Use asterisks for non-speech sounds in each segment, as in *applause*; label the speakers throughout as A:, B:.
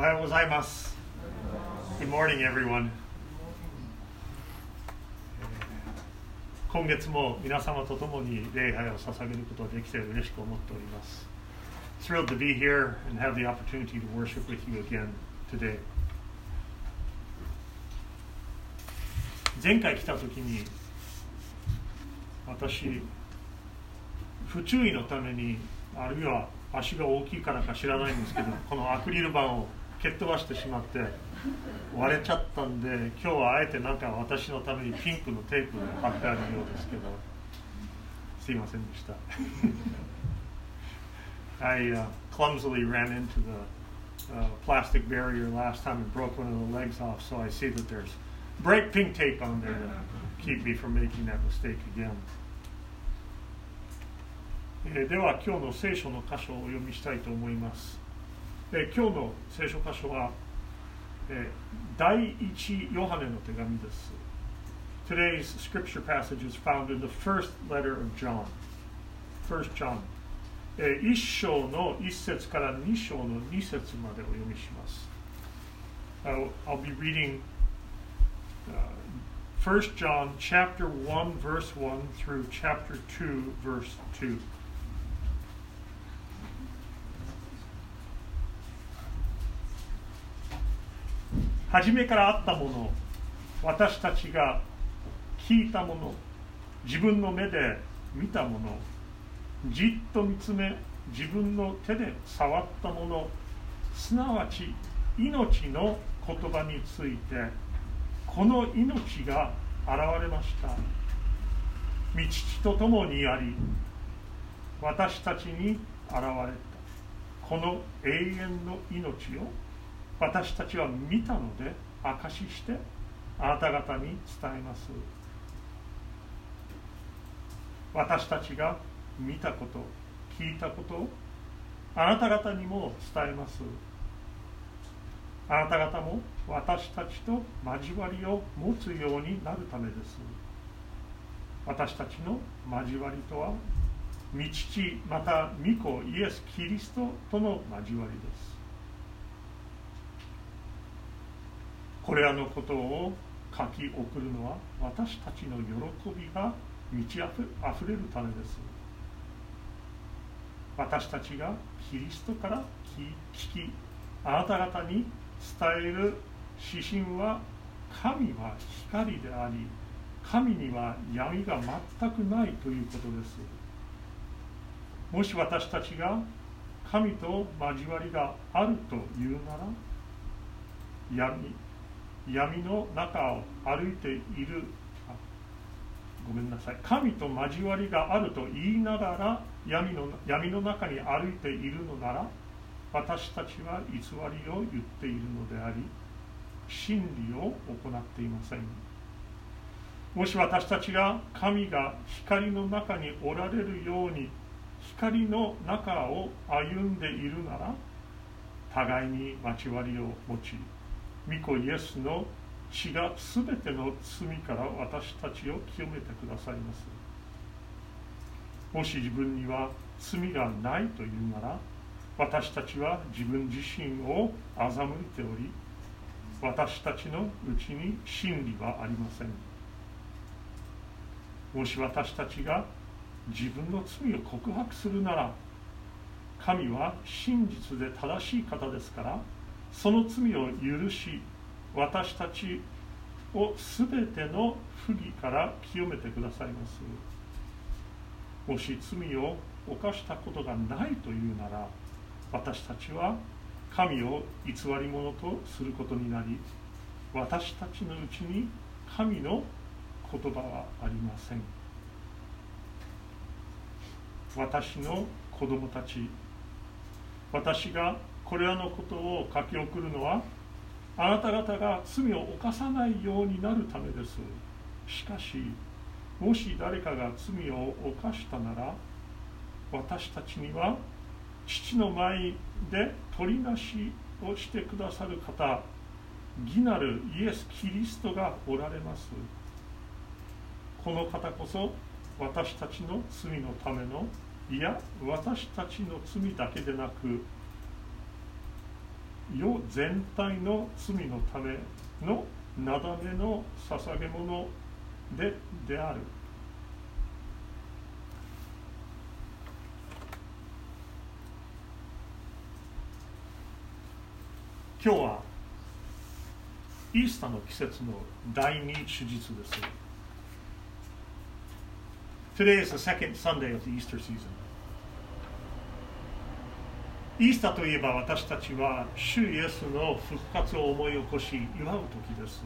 A: おはようございます。Good morning, everyone. 今月も皆様と共に礼拝を捧げることができて嬉しく思っております。Thrilled to be here and have the opportunity to worship with you again today. 前回来た時に私不注意のためにあるいは足が大きいからか知らないんですけどこのアクリル板を蹴っ飛ばしてしまって割れちゃったんで今日はあえてなんか私のためにピンクのテープが貼ってあるようですけどすいませんでした I、uh, clumsily ran into the uh, plastic barrier last time and broke one of the legs off so I see that there's bright pink tape on there to keep me from making that mistake again、では今日の聖書の箇所をお読みしたいと思いますで今日の聖書箇所は、えー、第一ヨハネの手紙です Today's scripture passage is found in the first letter of John First John えー、1章の1節から2章の2節までお読みします I'll, I'll be reading uh, 1 John chapter 1 verse 1 through chapter 2 verse 2 初めからあったもの私たちが聞いたもの自分の目で見たものじっと見つめ自分の手で触ったものすなわち命の言葉についてこの命が現れました。道父と共にあり私たちに現れた。この永遠の命を私たちは見たので証ししてあなた方に伝えます。私たちが見たこと聞いたことをあなた方にも伝えます。あなた方も私たちと交わりを持つようになるためです。私たちの交わりとは御父また御子イエス・キリストとの交わりです。これらのことを書き送るのは私たちの喜びが満ちあふれるためです。私たちがキリストから聞きあなた方に伝える指針は神は光であり神には闇が全くないということです。もし私たちが神と交わりがあるというなら闇闇の中を歩いている。ごめんなさい。神と交わりがあると言いながら闇の闇の中に歩いているのなら私たちは偽りを言っているのであり真理を行っていません。もし私たちが神が光の中におられるように光の中を歩んでいるなら互いに交わりを持ち御子イエスの血が全ての罪から私たちを清めてくださいます。もし自分には罪がないというなら私たちは自分自身を欺いており私たちのうちに真理はありません。もし私たちが自分の罪を告白するなら神は真実で正しい方ですからその罪を許し私たちを全ての不義から清めてくださいます。もし罪を犯したことがないというなら私たちは神を偽り者とすることになり私たちのうちに神の言葉はありません。私の子供たち私がこれらのことを書き送るのはあなた方が罪を犯さないようになるためです。しかしもし誰かが罪を犯したなら私たちには父の前で取りなしをしてくださる方義なるイエス・キリストがおられます。この方こそ私たちの罪のためのいや私たちの罪だけでなく世全体の罪のためのなだめの捧げ物でである今日はイースターの季節の第二手術です。Today is the second Sunday of the Easter season. イースターといえば私たちは主イエスの復活を思い起こし祝う時です。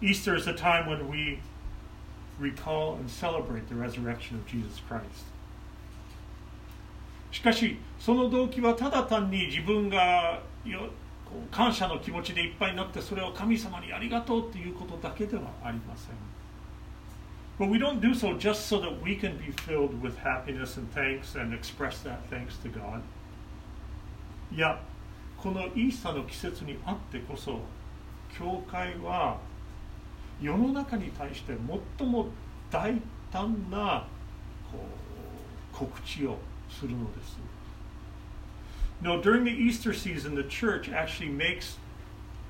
A: Easter is a time when we recall and celebrate the resurrection of Jesus Christ. しかしその動機はただ単に自分が感謝の気持ちでいっぱいになってそれを神様にありがとうということだけではありません。But we don't do so just so that we can be filled with happiness and thanks and express that thanks to God. いや、このイースターの季節にあってこそ、教会は世の中に対して最も大胆なこう告知をするのです。No, during the Easter season, the church actually makes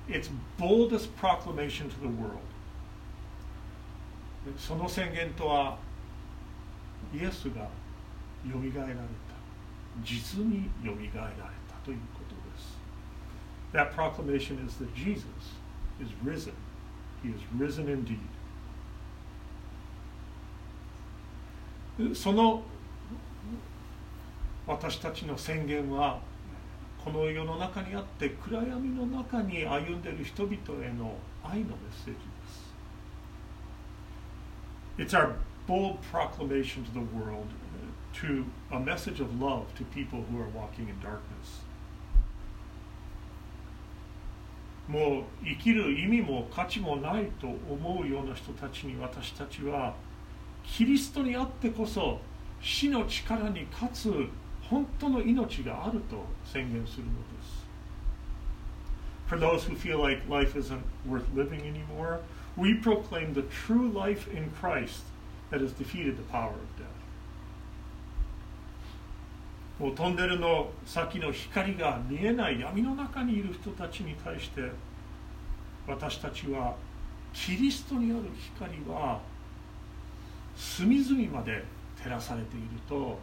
A: its boldest proclamation to the world. その宣言とは、イエスがよみがえられた。実によみがえられたということです。That proclamation is that Jesus is risen. He is risen indeed. その私たちの宣言はこの世の中にあって暗闇の中に歩んでいる人々への愛のメッセージです。It's our bold proclamation to the world, to a message of love to people who are walking in darkness. もう生きる意味も価値もないと思うような人たちに私たちはキリストにあってこそ死の力に勝つ本当の命があると宣言するのです。For those who feel like life isn't worth living anymore, we proclaim the true life in Christ that has defeated the power of death. もうトンネルの先の光が見えない闇の中にいる人たちに対して私たちはキリストにある光は隅々まで照らされていると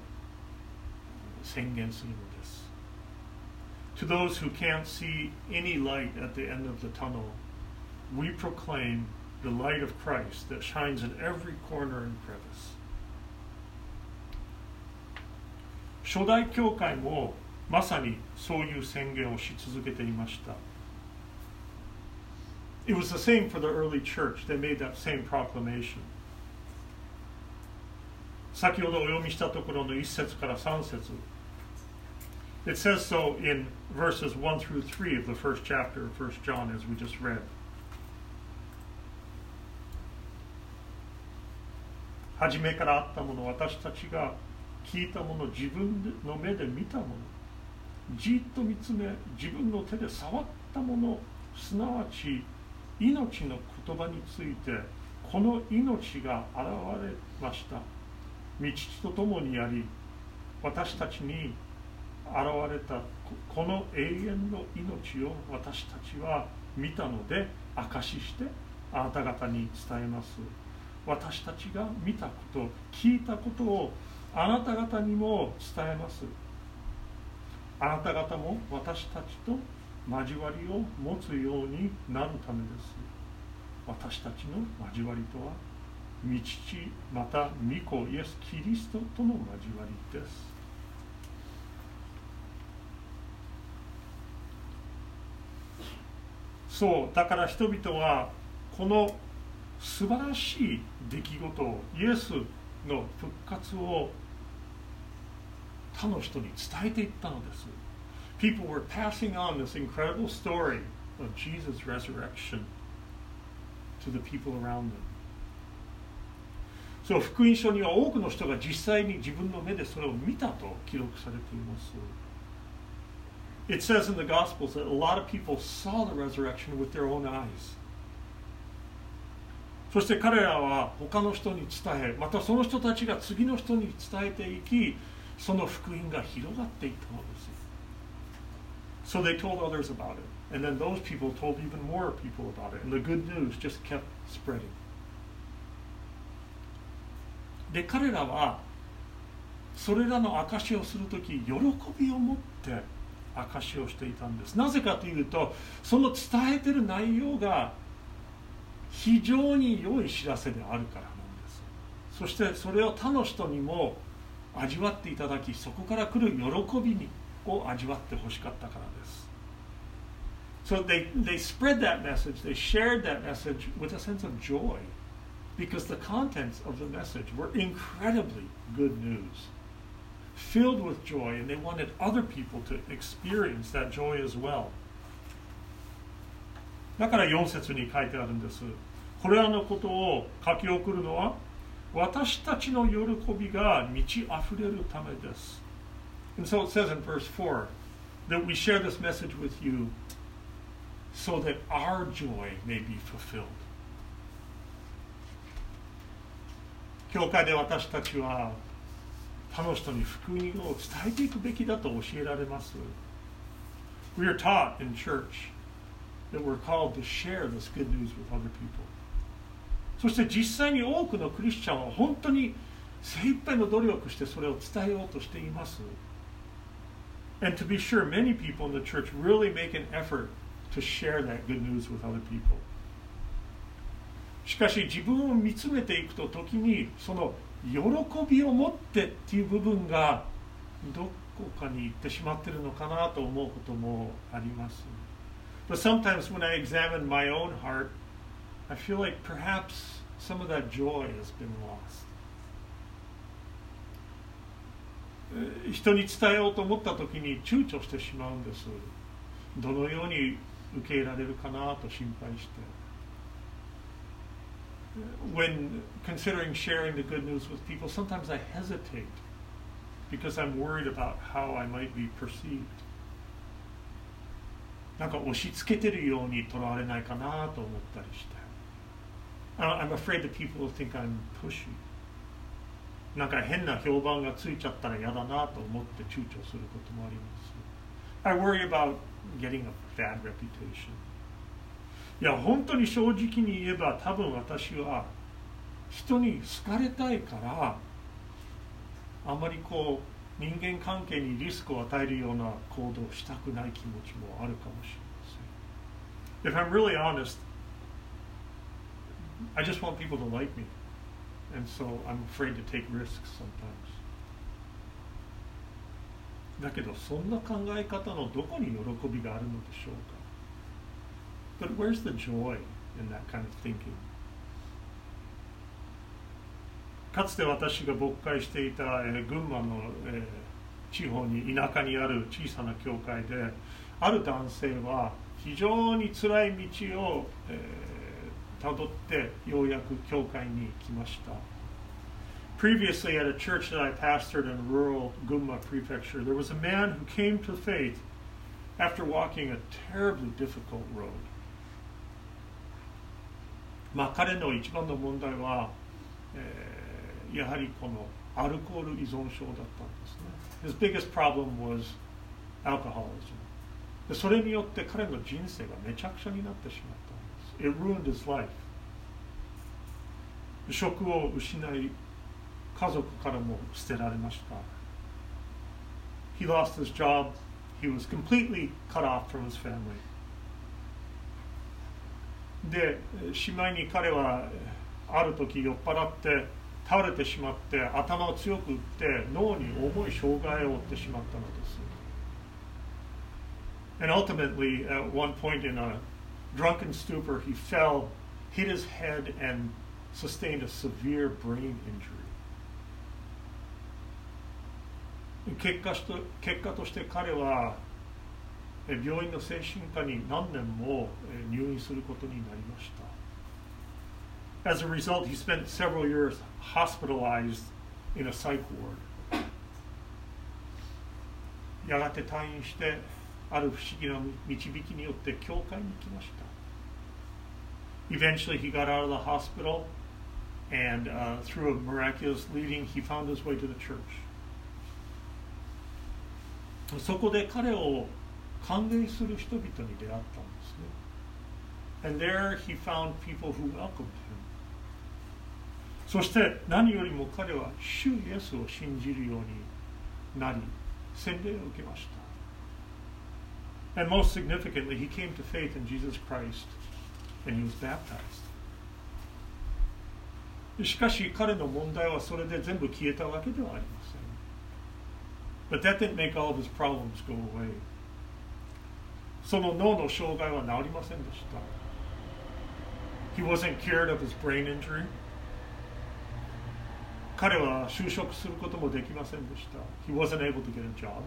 A: 宣言するのです。To those who can't see any light at the end of the tunnel, we proclaim the light of Christ that shines in every corner and crevice. 初代教会もまさにそういう宣言をし続けていました。It was the same for the early church. They made that same proclamation. 先ほどお読みしたところの1節から3節 It says so in verses 1 through 3 of the first chapter of 1 John, as we just read. 初めからあったもの私たちが聞いたもの自分の目で見たものじっと見つめ自分の手で触ったものすなわち命の言葉についてこの命が現れました。道とともにあり私たちに現れたこの永遠の命を私たちは見たので証ししてあなた方に伝えます。私たちが見たこと聞いたことをあなた方にも伝えます。あなた方も私たちと交わりを持つようになるためです。私たちの交わりとは道父また御子イエス・キリストとの交わりです。そうだから人々はこの素晴らしい出来事をイエスの復活を他の人に伝えていったのです。People were passing on this incredible story of Jesus' resurrection to the people around them. そう福音書には多くの人が実際に自分の目でそれを見たと記録されています。It says in the Gospels that a lot of people saw the resurrection with their own eyes. そして彼らは他の人に伝えまたその人たちが次の人に伝えていきその福音が広がっていったのです So they told others about it. And then those people told even more people about it. And the good news just kept spreading. で彼らはそれらの証しをする時喜びを持って証しをしていたんですなぜかというとその伝えてる内容が非常に良い知らせであるからなんですそしてそれを他の人にも味わっていただきそこから来る喜びにを味わってほしかったからです So they, they spread that message, they shared that message with a sense of joy because the contents of the message were incredibly good news, filled with joy, and they wanted other people to experience that joy as well. だから4節に書いてあるんです。これらのことを書き送るのは私たちの喜びが満ち溢れるためです。And so it says in verse 4 that we share this message with you so that our joy may be fulfilled. 教会で私たちは他の人に福音を伝えていくべきだと教えられます。We are taught in church that we're called to share this good news with other people. そして実際に多くのクリスチャンは本当に精一杯の努力してそれを伝えようとしています。And to be sure, many people in the church really make an effort to share that good news with other people. しかし自分を見つめていくと時にその喜びを持ってっていう部分がどこかに行ってしまってるのかなと思うこともあります。But sometimes when I examine my own heart, I feel like perhaps some of that joy has been lost. 人に伝えようと思った時に躊躇してしまうんです。どのように受け入れられるかなと心配して。When considering sharing the good news with people, sometimes I hesitate because I'm worried about how I might be perceived. なんか押し付けてるようにとらわれないかなと思ったりして。I'm afraid that people will think I'm pushy. なんか変な評判がついちゃったら嫌だなと思って躊躇することもあります。I worry about getting a bad reputation. いや、本当に正直に言えば多分私は人に好かれたいからあまりこう人間関係にリスクを与えるような行動をしたくない気持ちもあるかもしれません。If I'm really honest, I just want people to like me. And so I'm afraid to take risks sometimes. だけどそんな考え方のどこに喜びがあるのでしょうか But where's the joy in that kind of thinking? かつて私が牧会していた、えー、群馬の、えー、地方に田舎にある小さな教会である男性は非常につらい道を、えーたどってようやく教会に来ました。Previously, at a church that I pastored in rural Gunma prefecture, there was a man who came to faith after walking a terribly difficult road. まあ彼の一番の問題は、えー、やはりこのアルコール依存症だったんですね。His biggest problem was alcoholism. でそれによって彼の人生がめちゃくちゃになってしまったんです。It ruined his life. 職を失い、家族からも捨てられました。He lost his job. He was completely cut off from his family. で、しまいに彼はある時酔っ払って倒れてしまって頭を強く打って脳に重い障害を負ってしまったのです。And ultimately, at one point in a drunken stupor, he fell, hit his head, and sustained a severe brain injury. 結果しと結果として彼は病院の精神科に何年も入院することになりました。As a result, he spent several years hospitalized in a psych ward. やがて退院してある不思議な導きによって教会に来ました。Eventually, he got out of the hospital, and uh, through a miraculous leading, he found his way to the church. そこで彼を 歓迎する人々に出会ったんですね And there he found people who welcomed him そして何よりも彼は主イエスを信じるようになり洗礼を受けました And most significantly, he came to faith in Jesus Christ and he was baptized. しかし彼の問題はそれで全部消えたわけではありません。But that didn't make all of his problems go away. その脳の障害は治りませんでした。He wasn't cured of his brain injury. 彼は就職することもできませんでした。He wasn't able to get a job.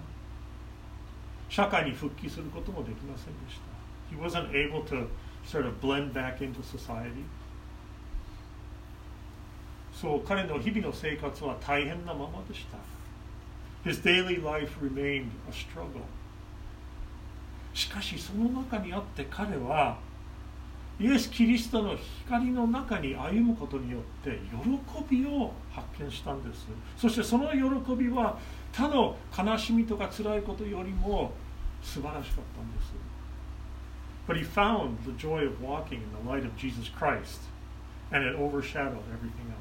A: 社会に復帰することもできませんでした。He wasn't able to sort of blend back into society. そう彼の日々の生活は大変なままでした。His daily life remained a struggle. しかしその中にあって彼はイエス・キリストの光の中に歩むことによって喜びを発見したんです。そしてその喜びは他の悲しみとか辛いことよりも素晴らしかったんです。But he found the joy of walking in the light of Jesus Christ and it overshadowed everything else.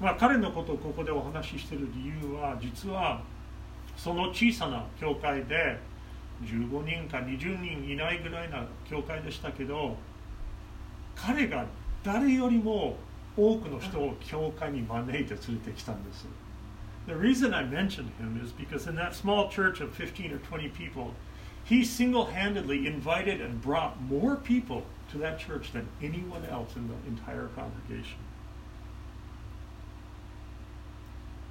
A: まあ彼のことをここでお話ししている理由は実はその小さな教会で15人か20人いないぐらいな教会でしたけど彼が誰よりも多くの人を教会に招いて連れてきたんです。The reason I mentioned him is because in that small church of 15 or 20 people, he single handedly invited and brought more people to that church than anyone else in the entire congregation.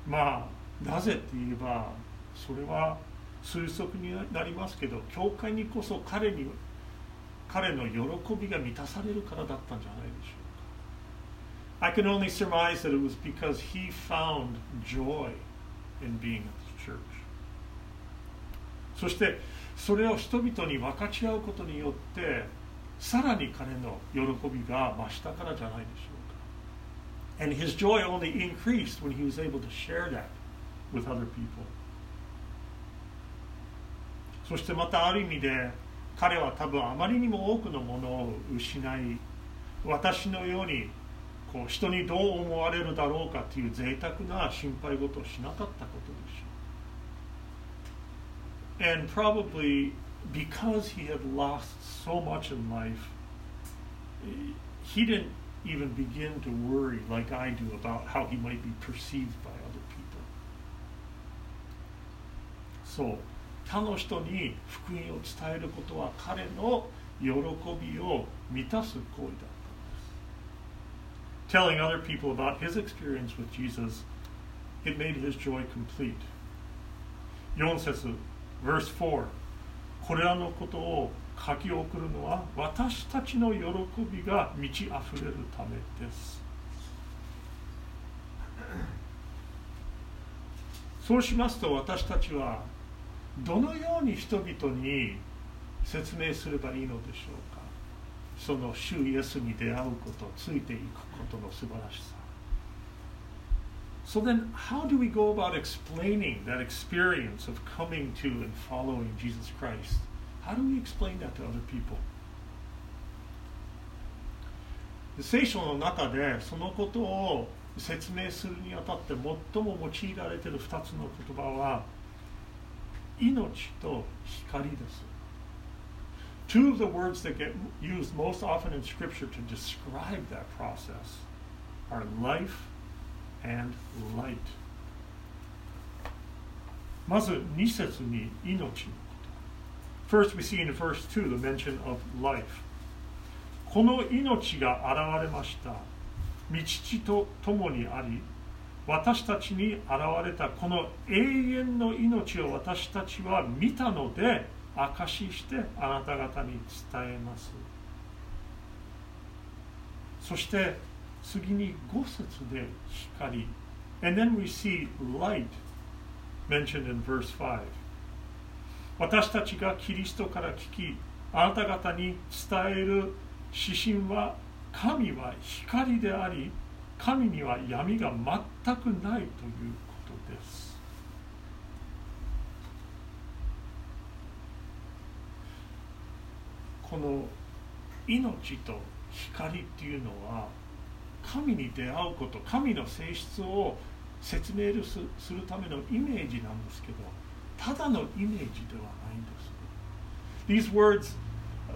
A: まあ、なぜって言えば、それは推測になりますけど教会にこそ彼に彼の喜びが満たされるからだったんじゃないでしょうか I can only surmise that it was because he found joy in being at the church そしてそれを人々に分かち合うことによってさらに彼の喜びが増したからじゃないでしょうか And his joy only increased when he was able to share that with other people そしてまたある意味で彼は多分あまりにも多くのものを失い私のようにこう人にどう思われるだろうかという贅沢な心配事をしなかったことでしょう。And probably because he had lost so much in life, he didn't even begin to worry like I do about how he might be perceived by other people. そう他の人に福音を伝えることは彼の喜びを満たす行為だったんです。Telling other people about his experience with Jesus, it made his joy complete. 4節 verse 4これらのことを書き送るのは私たちの喜びが満ち溢れるためです。そうしますと私たちはどのように人々に説明すればいいのでしょうかその主イエスに出会うことついていくことの素晴らしさ So then, how do we go about explaining that experience of coming to and following Jesus Christ? How do we explain that to other people? 聖書の中でそのことを説明するにあたって最も用いられている2つの言葉は命と光です。Two of the words that get used most often in Scripture to describe that process are life and light. まず2節に命のこと。First we see in verse 2 the mention of life. この命が現れました。道地と共にあり、私たちに現れたこの永遠の命を私たちは見たので証ししてあなた方に伝えます。そして次に5節で光 and then we see light mentioned in verse 5私たちがキリストから聞きあなた方に伝える指針は神は光であり神には闇が全くないということです。この命と光っていうのは神に出会うこと神の性質を説明するためのイメージなんですけどただのイメージではないんです。These words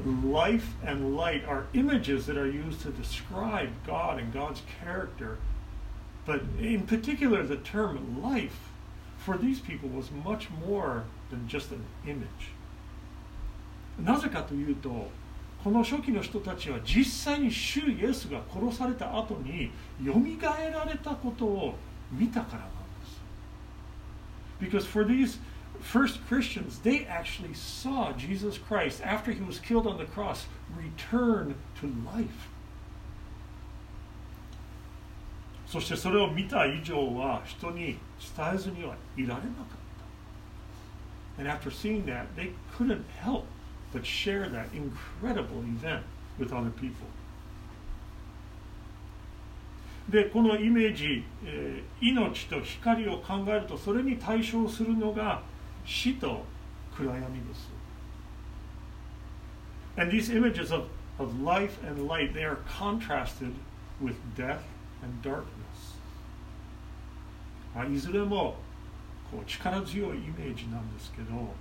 A: life and light are images that are used to describe God and God's character but in particular the term life for these people was much more than just an image なぜかというとこの初期の人たちは実際に主イエスが殺された後によみがえられたことを見たからなんです。Because for these first Christians, they actually saw Jesus Christ after he was killed on the cross return to life. そしてそれを見た以上は人に伝えずにはいられなかった。And after seeing that, they couldn't help but share that incredible event with other people. でこのイメージ、えー、命と光を考えるとそれに対象するのが 死と暗闇です。And these images of, of life and light, they are contrasted with death and darkness. あいずれもこう力強いイメージなんですけど、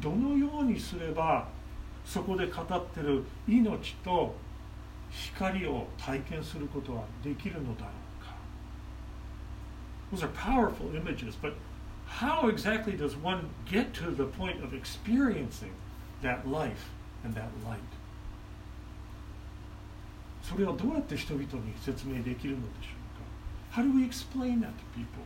A: どのようにすればそこで語ってる命と光を体験することはできるのだろうか Those are powerful images, but how exactly does one get to the point of experiencing that life and that light? それをどうやって人々に説明できるのでしょうか How do we explain that to people?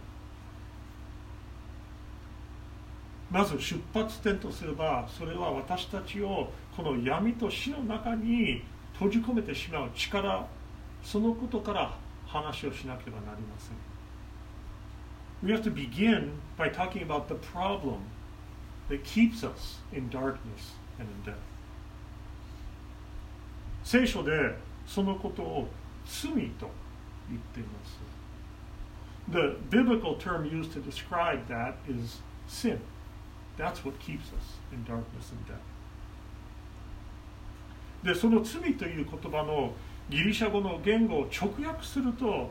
A: まず出発点とすればそれは私たちをこの闇と死の中に閉じ込めてしまう力そのことから話をしなければなりません We have to begin by talking about the problem that keeps us in darkness and in death 聖書でそのことを罪と言っています The biblical term used to describe that is sin That's what keeps us in darkness and death. でその罪という言葉のギリシャ語の言語を直訳すると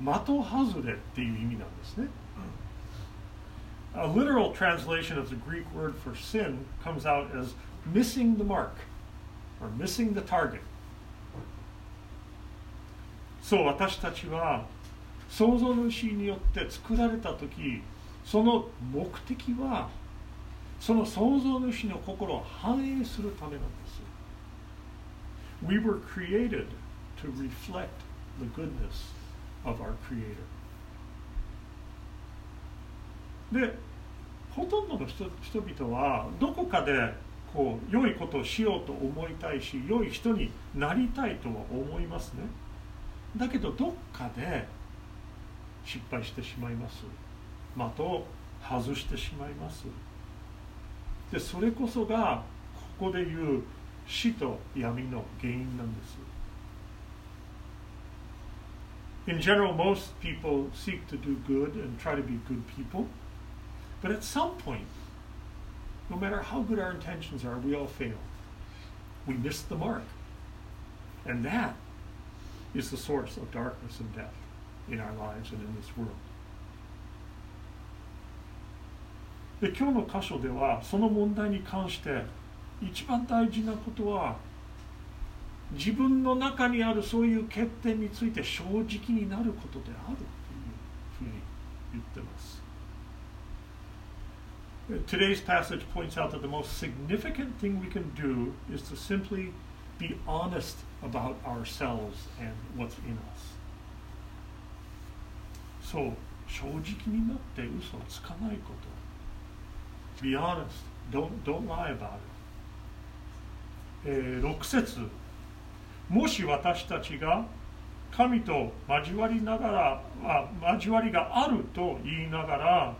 A: 的外れっていう意味なんですね。A literal translation of the Greek word for sin comes out as missing the mark or missing the target. そう私たちは創造主によって作られた時その目的はその創造主の心を反映するためなんです。We were created to reflect the goodness of our Creator. で、ほとんどの人人々はどこかでこう良いことをしようと思いたいし良い人になりたいとは思いますねだけどどっかで失敗してしまいます的を外してしまいますでそれこそがここでいう死と闇の原因なんです。In general, most people seek to do good and try to be good people. But at some point, no matter how good our intentions are, we all fail. We miss the mark. And that is the source of darkness and death in our lives and in this world. で今日の箇所ではその問題に関して一番大事なことは 自分の中にあるそういう欠点について正直になることであるというふうに言ってます。Today's passage points out that the most significant thing we can do is to simply be honest about ourselves and what's in us. そう、正直になって嘘をつかないこと。Be honest. Don't, don't lie about it. えー、6節もし私たちが神と交わりながらあ交わりがあると言いながら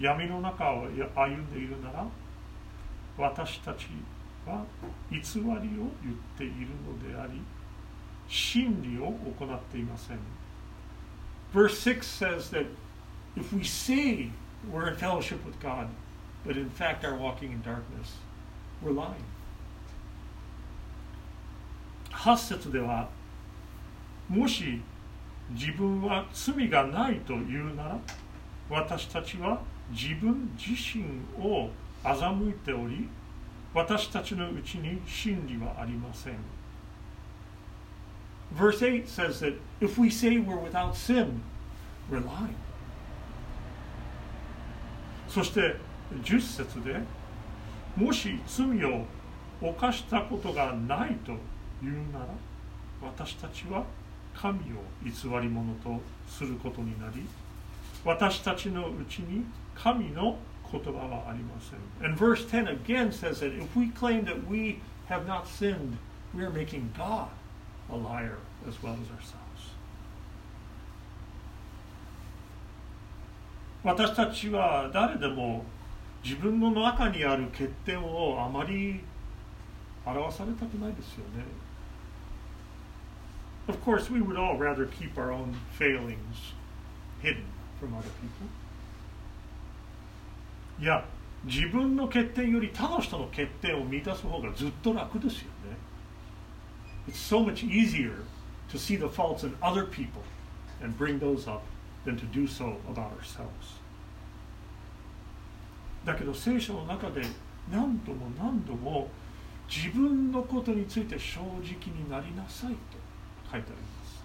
A: 闇の中を歩んでいるなら私たちは偽りを言っているのであり真理を行っていません Verse 6 says that if we say we're in fellowship with God but in fact are walking in darkness, we're lying. 8節ではもし自分は罪がないというなら私たちは自分自身を欺いており私たちのうちに真理はありません。Verse 8 says that if we say we're without sin, we're lying. そして10節でもし罪を犯したことがないというなら私たちは神を偽り者とすることになり私たちのうちに神の言葉はありません。And verse 10 again says that if we claim that we have not sinned, we are making God a liar as well as ourselves. 私たちは誰でも自分の中にある欠点をあまり表されたくないですよね。Of course, we would all rather keep our own failings hidden from other people. いや、自分の欠点より他の人の欠点を満たす方がずっと楽ですよね。It's so much easier to see the faults in other people and bring those up than to do so about ourselves. だけど聖書の中で何度も何度も自分のことについて正直になりなさいと 書いてあります。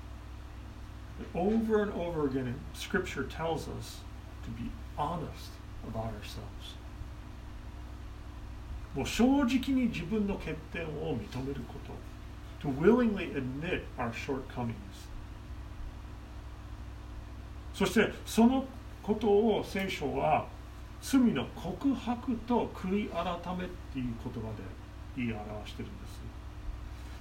A: Over and over again, Scripture tells us to be honest about ourselves. もう正直に自分の欠点を認めること。To willingly admit our shortcomings. そしてそのことを聖書は罪の告白と悔い改めっていう言葉で言い表してるんです。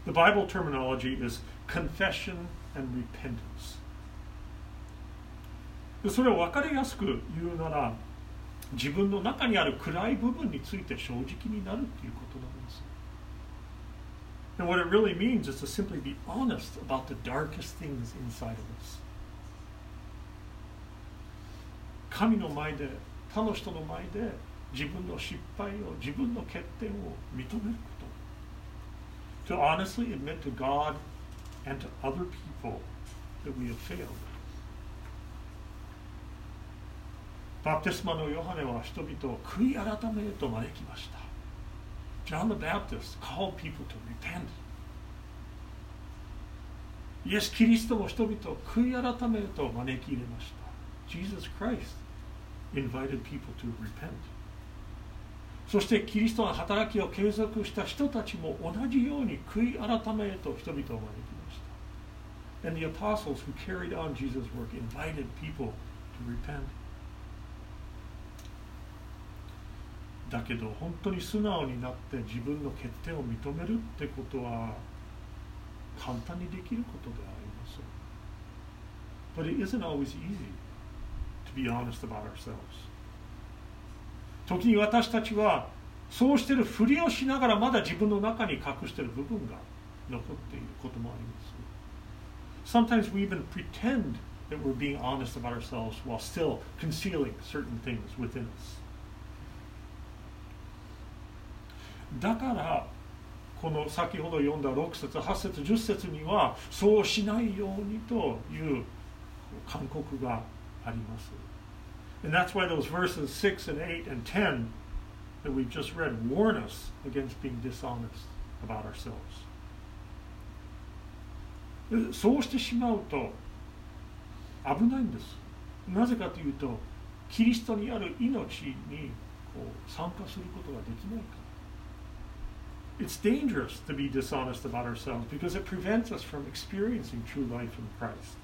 A: The Bible terminology is confession and repentance. それを分かりやすく言うなら自分の中にある暗い部分について正直になるっていうことなんです。And what it really means is to simply be honest about the darkest things inside of us. 神の前で、他の人の前で自分の失敗を、自分の欠点を認める。To honestly admit to God and to other people that we have failed. バプテスマのヨハネは人々を悔い改めへと招きました。John the Baptist called people to repent. イエス・キリストも人々を悔い改めへと招き入れました。Jesus Christ invited people to repent. そしてキリストの働きを継続した人たちも同じように悔い改めへと人々を招きました。And the apostles who carried on Jesus' work invited people to repent. だけど本当に素直になって自分の欠点を認めるってことは簡単にできることであります。But it isn't always easy to be honest about ourselves. 時に私たちはそうしてるふりをしながらまだ自分の中に隠している部分が残っていることもあります。Sometimes we even pretend that we're being honest about ourselves while still concealing certain things within us. だからこの先ほど読んだ6節8節10節にはそうしないようにという勧告があります。And that's why those verses 6 and 8 and 10 that we've just read warn us against being dishonest about ourselves. そうしてしまうと危ないんです。なぜかというと、キリストにある命にこう参加することができないから。it's dangerous to be dishonest about ourselves because it prevents us from experiencing true life in Christ.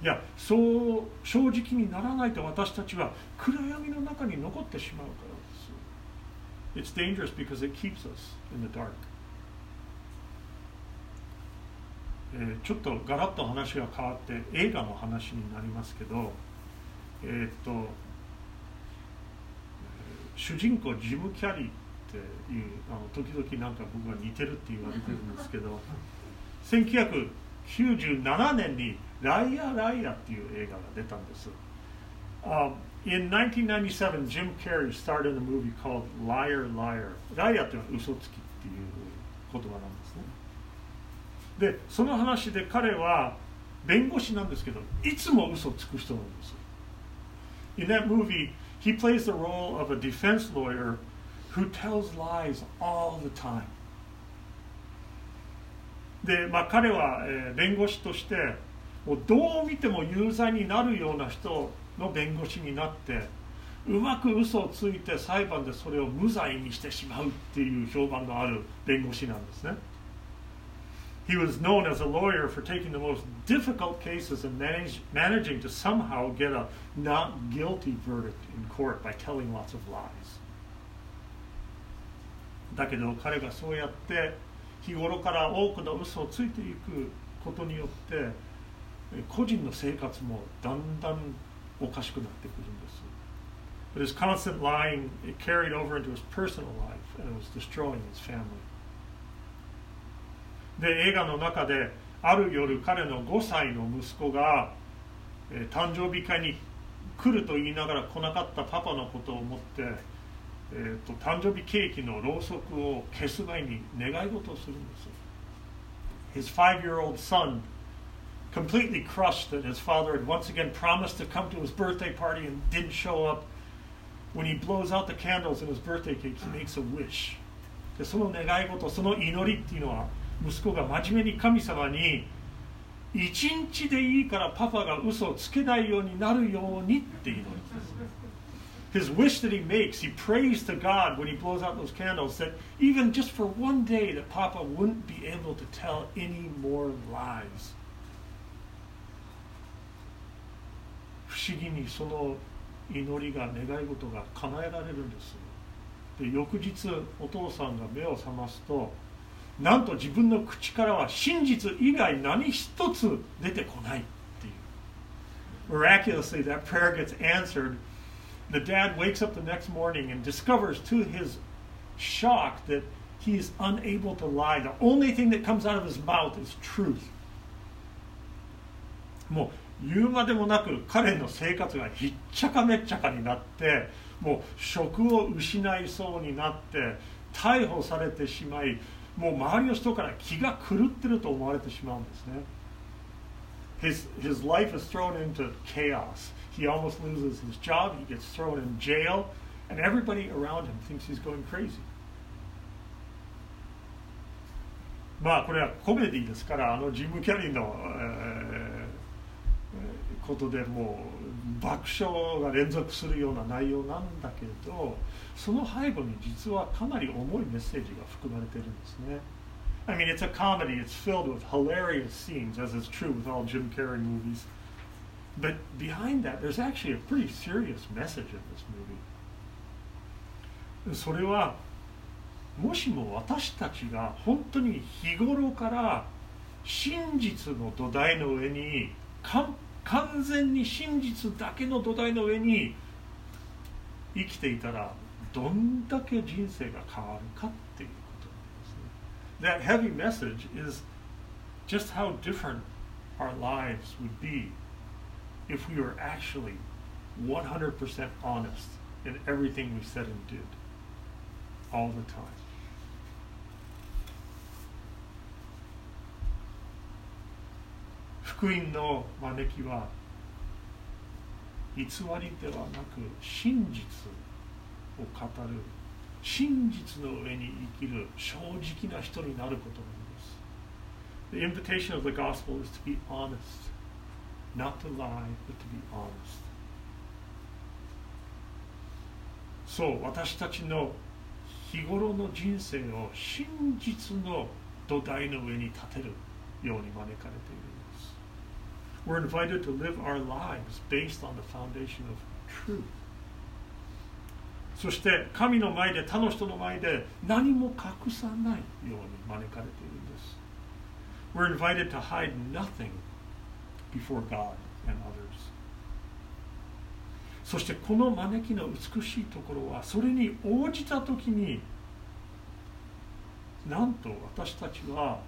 A: いや、そう正直にならないと私たちは暗闇の中に残ってしまうからです。It's dangerous because it keeps us in the dark. えー、ちょっとガラッと話が変わって映画の話になりますけど、えー、っと主人公ジム・キャリーっていうあの時々なんか僕は似てるって言われてるんですけど *laughs* 1997年に「ライア・ライア」っていう映画が出たんです。Um, in 1997, Jim Carrey starred a movie called Liar Liar. ライアっていうのは嘘つきっていう言葉なんですねでその話で彼は弁護士なんですけどいつも嘘つく人なんです In that movie he plays the role of a defense lawyer who tells lies all the time で、まあ、彼は、えー、弁護士としてもうどう見ても有罪になるような人の弁護士になってうまく嘘をついて裁判でそれを無罪にしてしまうっていう評判のある弁護士なんですね。He was known as a lawyer for taking the most difficult cases and manage, managing to somehow get a not guilty verdict in court by telling lots of lies. だけど彼がそうやって日頃から多くの嘘をついていくことによって個人の生活もだんだんおかしくなってくるんです。But his constant lying it carried over into his personal life and was destroying his family. で映画の中である夜彼の5歳の息子が、えー、誕生日会に来ると言いながら来なかったパパのことを思って、えーと、と誕生日ケーキのろうそくを消す前に願い事をするんです His five-year-old son completely crushed that his father had once again promised to come to his birthday party and didn't show up when he blows out the candles in his birthday cake, he makes a wish. でその願い事、その祈りっていうのは、息子が真面目に神様に、一日でいいからパパが嘘をつけないようになるようにって祈るんです。His wish that he makes, he prays to God when he blows out those candles that even just for one day that Papa wouldn't be able to tell any more lies. 不思議にその祈りが願い事が叶えられるんですで翌日お父さんが目を覚ますとなんと自分の口からは真実以外何一つ出てこないっていう Miraculously that prayer gets answered the dad wakes up the next morning and discovers to his shock that he is unable to lie the only thing that comes out of his mouth is truth もう言うまでもなく彼の生活がひっちゃかめっちゃかになってもう職を失いそうになって逮捕されてしまいもう周りの人から気が狂ってると思われてしまうんですね。His, his life is thrown into chaos. He almost loses his job, he gets thrown in jail, and everybody around him thinks he's going crazy. まあこれはコメディですからあのジム・キャリーの、えーことでもう爆笑が連続するような内容なんだけどその背後に実はかなり重いメッセージが含まれてるんですね。I mean, it's a comedy. It's filled with hilarious scenes, as is true with all Jim Carrey movies. But behind that, there's actually a pretty serious message in this movie. それは、もしも私たちが本当に日頃から真実の土台の上に完完全に真実だけの土台の上に生きていたらどんだけ人生が変わるかっていうことなんですね。That heavy message is just how different our lives would be if we were actually 100% honest in everything we said and did all the time. 福音の招きは偽りではなく真実を語る真実の上に生きる正直な人になることなんです。The invitation of the gospel is to be honest, not to lie, but to be honest. そう私たちの日頃の人生を真実の土台の上に立てるように招かれているんです。We're invited to live our lives based on the foundation of truth. そして神の前で他の人の前で何も隠さないように招かれているんです。We're invited to hide nothing before God and others. そしてこの招きの美しいところはそれに応じた時になんと私たちは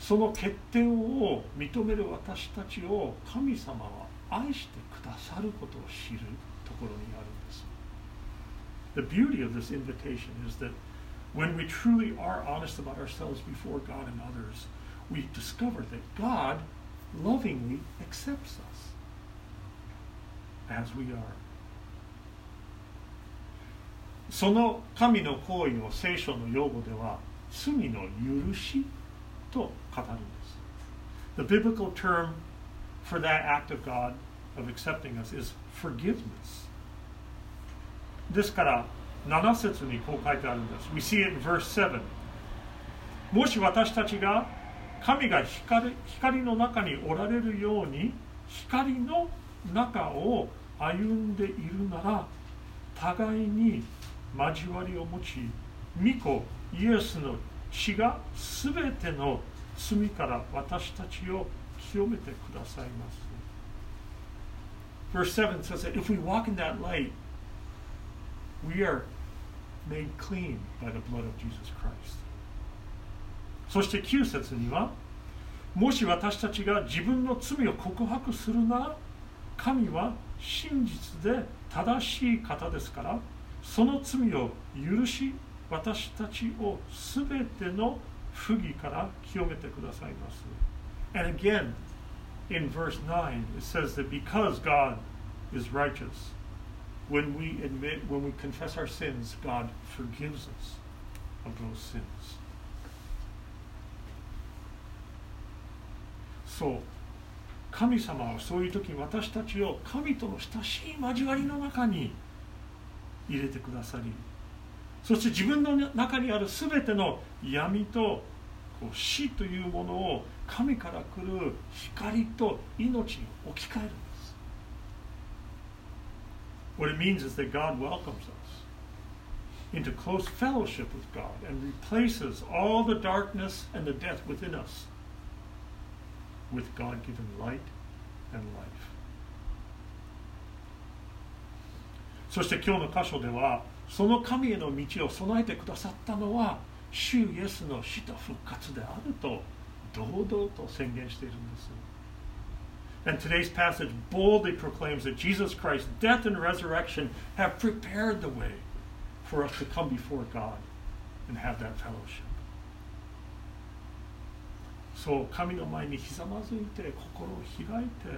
A: その欠点を認める私たちを神様は愛してくださることを知るところにあるんです。The beauty of this invitation is that when we truly are honest about ourselves before God and others, we discover that God lovingly accepts us as we are. その神の行為を聖書の用語では罪の許しと語るんです。The biblical term for that act of God of accepting us is forgiveness. ですから7節にこう書いてあるんです。We see it in verse 7. もし私たちが神が光光の中におられるように光の中を歩んでいるなら互いに交わりを持ち御子イエスの血がすべての罪から私たちを清めてくださいます。Verse 7 says that if we walk in that light, we are made clean by the blood of Jesus Christ. そして9節には、もし私たちが自分の罪を告白するなら、神は真実で正しい方ですから、その罪を許し、私たちをすべての不義から清めてくださいます。And again, in verse 9, it says that because God is righteous, when we admit, when we confess our sins, God forgives us of those sins. そう神様はそういう時私たちを神との親しい交わりの中に入れてくださりそして自分の中にある全ての闇と死というものを神から来る光と命に置き換えるんです。What it means is that God welcomes us into close fellowship with God and replaces all the darkness and the death within us with God given light and life. そして今日の箇所ではその神への道を備えてくださったのは主イエスの死と復活であると堂々と宣言しているんです。And today's passage boldly proclaims that Jesus Christ's death and resurrection have prepared the way for us to come before God and have that fellowship. そう神の前にひざまずいて心を開いて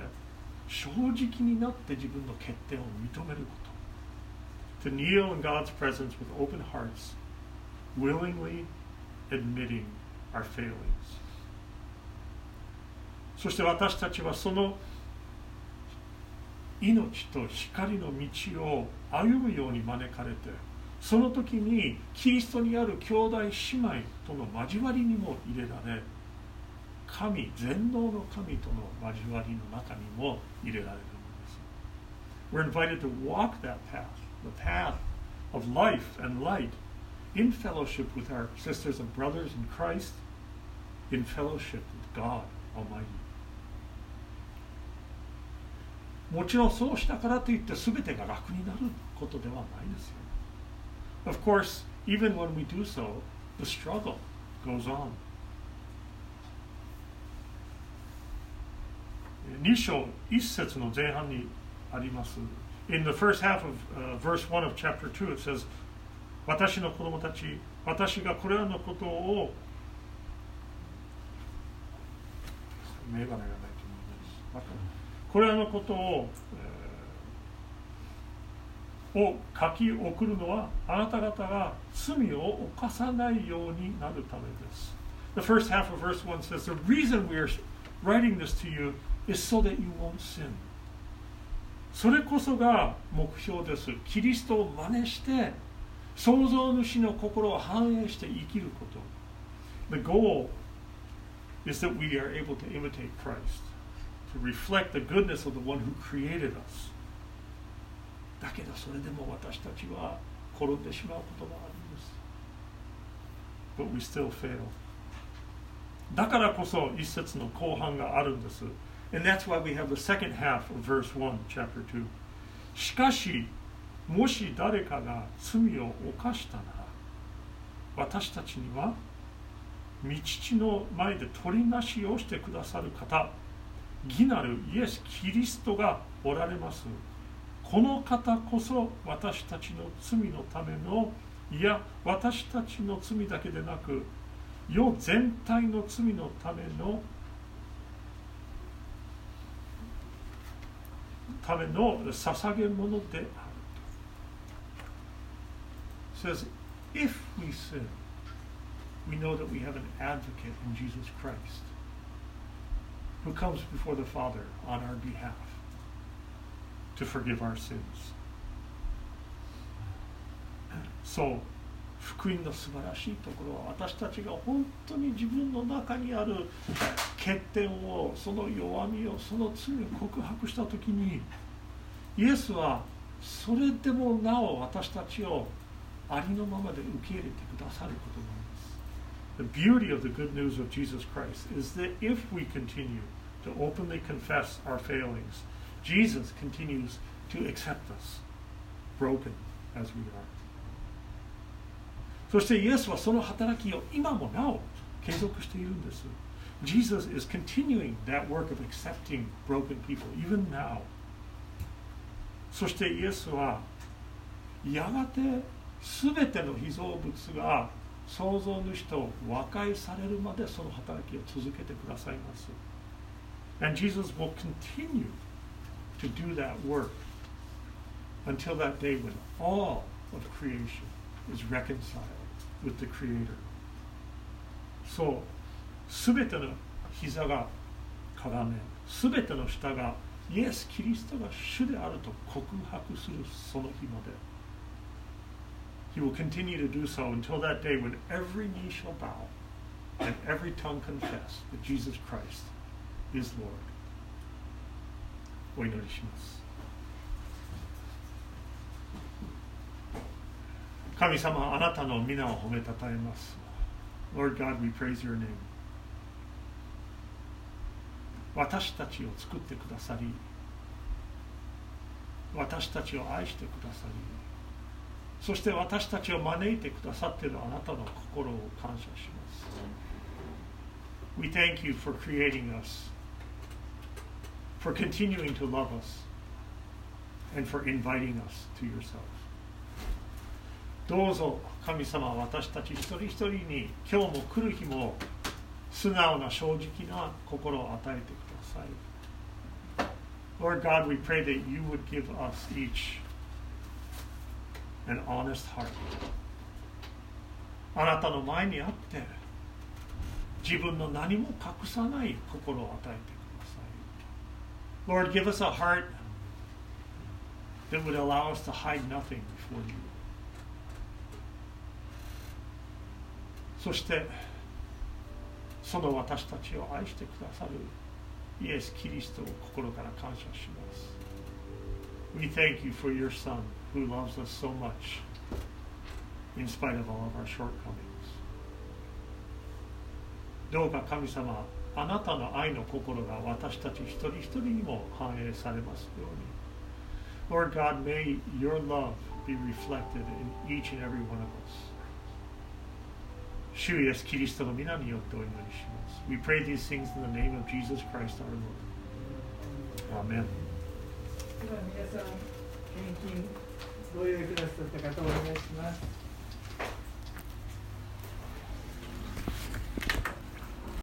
A: 正直になって自分の欠点を認めること To kneel in God's presence with open hearts willingly admitting our failings そして私たちはその命と光の道を歩むように招かれてその時にキリストにある兄弟姉妹との交わりにも入れられ神全能の神との交わりの中にも入れられるんです We're invited to walk that path the path of life and light in fellowship with our sisters and brothers in Christ, in fellowship with God Almighty. もちろんそうしたからといって全てが楽になることではないですよ。Of course, even when we do so, the struggle goes on. 2章1節の前半にあります。 In the first half of、uh, verse 1 of chapter 2, it says, 私の子供たち私がこれらのことを眼鏡がないと思いますこれらのことを、えー、を書き送るのはあなた方が罪を犯さないようになるためです The first half of verse 1 says the reason we are writing this to you is so that you won't sin それこそが目標ですキリストを真似して創造主の心を反映して生きること The goal is that we are able to imitate Christ to reflect the goodness of the one who created us だけどそれでも私たちは転んでしまうことがあるんです But we still fail だからこそ一節の後半があるんです And that's why we have the second half of verse 1, chapter 2. しかしもし誰かが罪を犯したなら私たちには道父の前で取りなしをしてくださる方義なるイエス・キリストがおられますこの方こそ私たちの罪のためのいや私たちの罪だけでなく世全体の罪のための ための捧げ物であると。says, if we sin, we know that we have an advocate in Jesus Christ who comes before the Father on our behalf to forgive our sins. そう 福音の素晴らしいところは私たちが本当に自分の中にある欠点をその弱みをその罪を告白した時にイエスはそれでもなお私たちをありのままで受け入れてくださることなんです。The beauty of the good news of Jesus Christ is that if we continue to openly confess our failings, Jesus continues to accept us, broken as we are. そしてイエスはその働きを今もなお継続しているんです。Jesus is continuing that work of accepting broken people, even now. そしてイエスはやがて全ての被造物が創造主と和解されるまでその働きを続けてくださいます。And Jesus will continue to do that work until that day when all of creation is reconciled with the Creator. そう、すべての膝がかがめ、すべての舌がイエス・キリストが主であると告白するその日まで。He will continue to do so until that day when every knee shall bow and every tongue confess that Jesus Christ is Lord. お祈りします。 神様、あなたの皆を褒めたたえます。Lord God, we praise your name. 私たちを作ってくださり、私たちを愛してくださり、そして私たちを招いてくださっているあなたの心を感謝します。We thank you for creating us, for continuing to love us, and for inviting us to yourself. どうぞ神様私たち一人一人に今日も来る日も素直な正直な心を与えてください。Lord God, we pray that you would give us each an honest heart. あなたの前にあって自分の何も隠さない心を与えてください。Lord, give us a heart that would allow us to hide nothing before you. そしてその私たちを愛してくださるイエス・キリストを心から感謝します。We thank you for your Son who loves us so much in spite of all of our shortcomings. どうか神様、あなたの愛の心が私たち一人一人にも反映されますように。Lord God, may your love be reflected in each and every one of us. 主イエス・キリストの皆によってお祈りします。We pray these things in the name of Jesus Christ our Lord. Amen.
B: では皆さん、献金、ご用意くださった方お願いします。